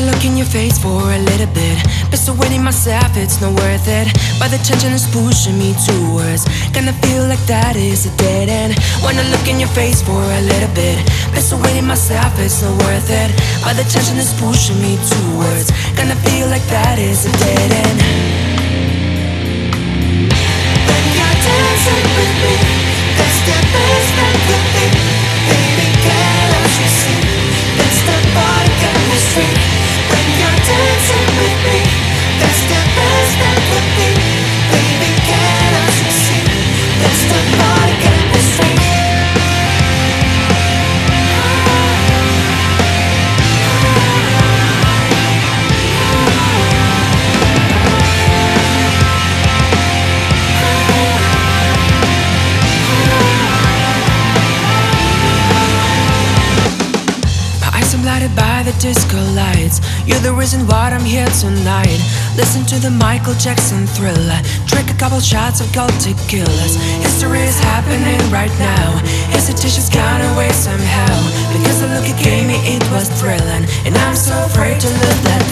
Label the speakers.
Speaker 1: look in your face for a little bit. Persuading myself it's not worth it. But the tension is pushing me towards. Gonna feel like that is a dead end. Wanna look in your face for a little bit. Persuading myself it's not worth it. But the tension is pushing me towards. Gonna feel like that is a dead end. When you're dancing with me, that's the best that. Baby, can't you see? The. Eyes blinded by the disco lights. You're the reason why I'm here tonight. Listen to the Michael Jackson thriller. Drink a couple shots of gold tequilas. History is happening right now. Hesitation's gone away somehow. Because the look you gave me, it was thrilling. And I'm so afraid to lose that.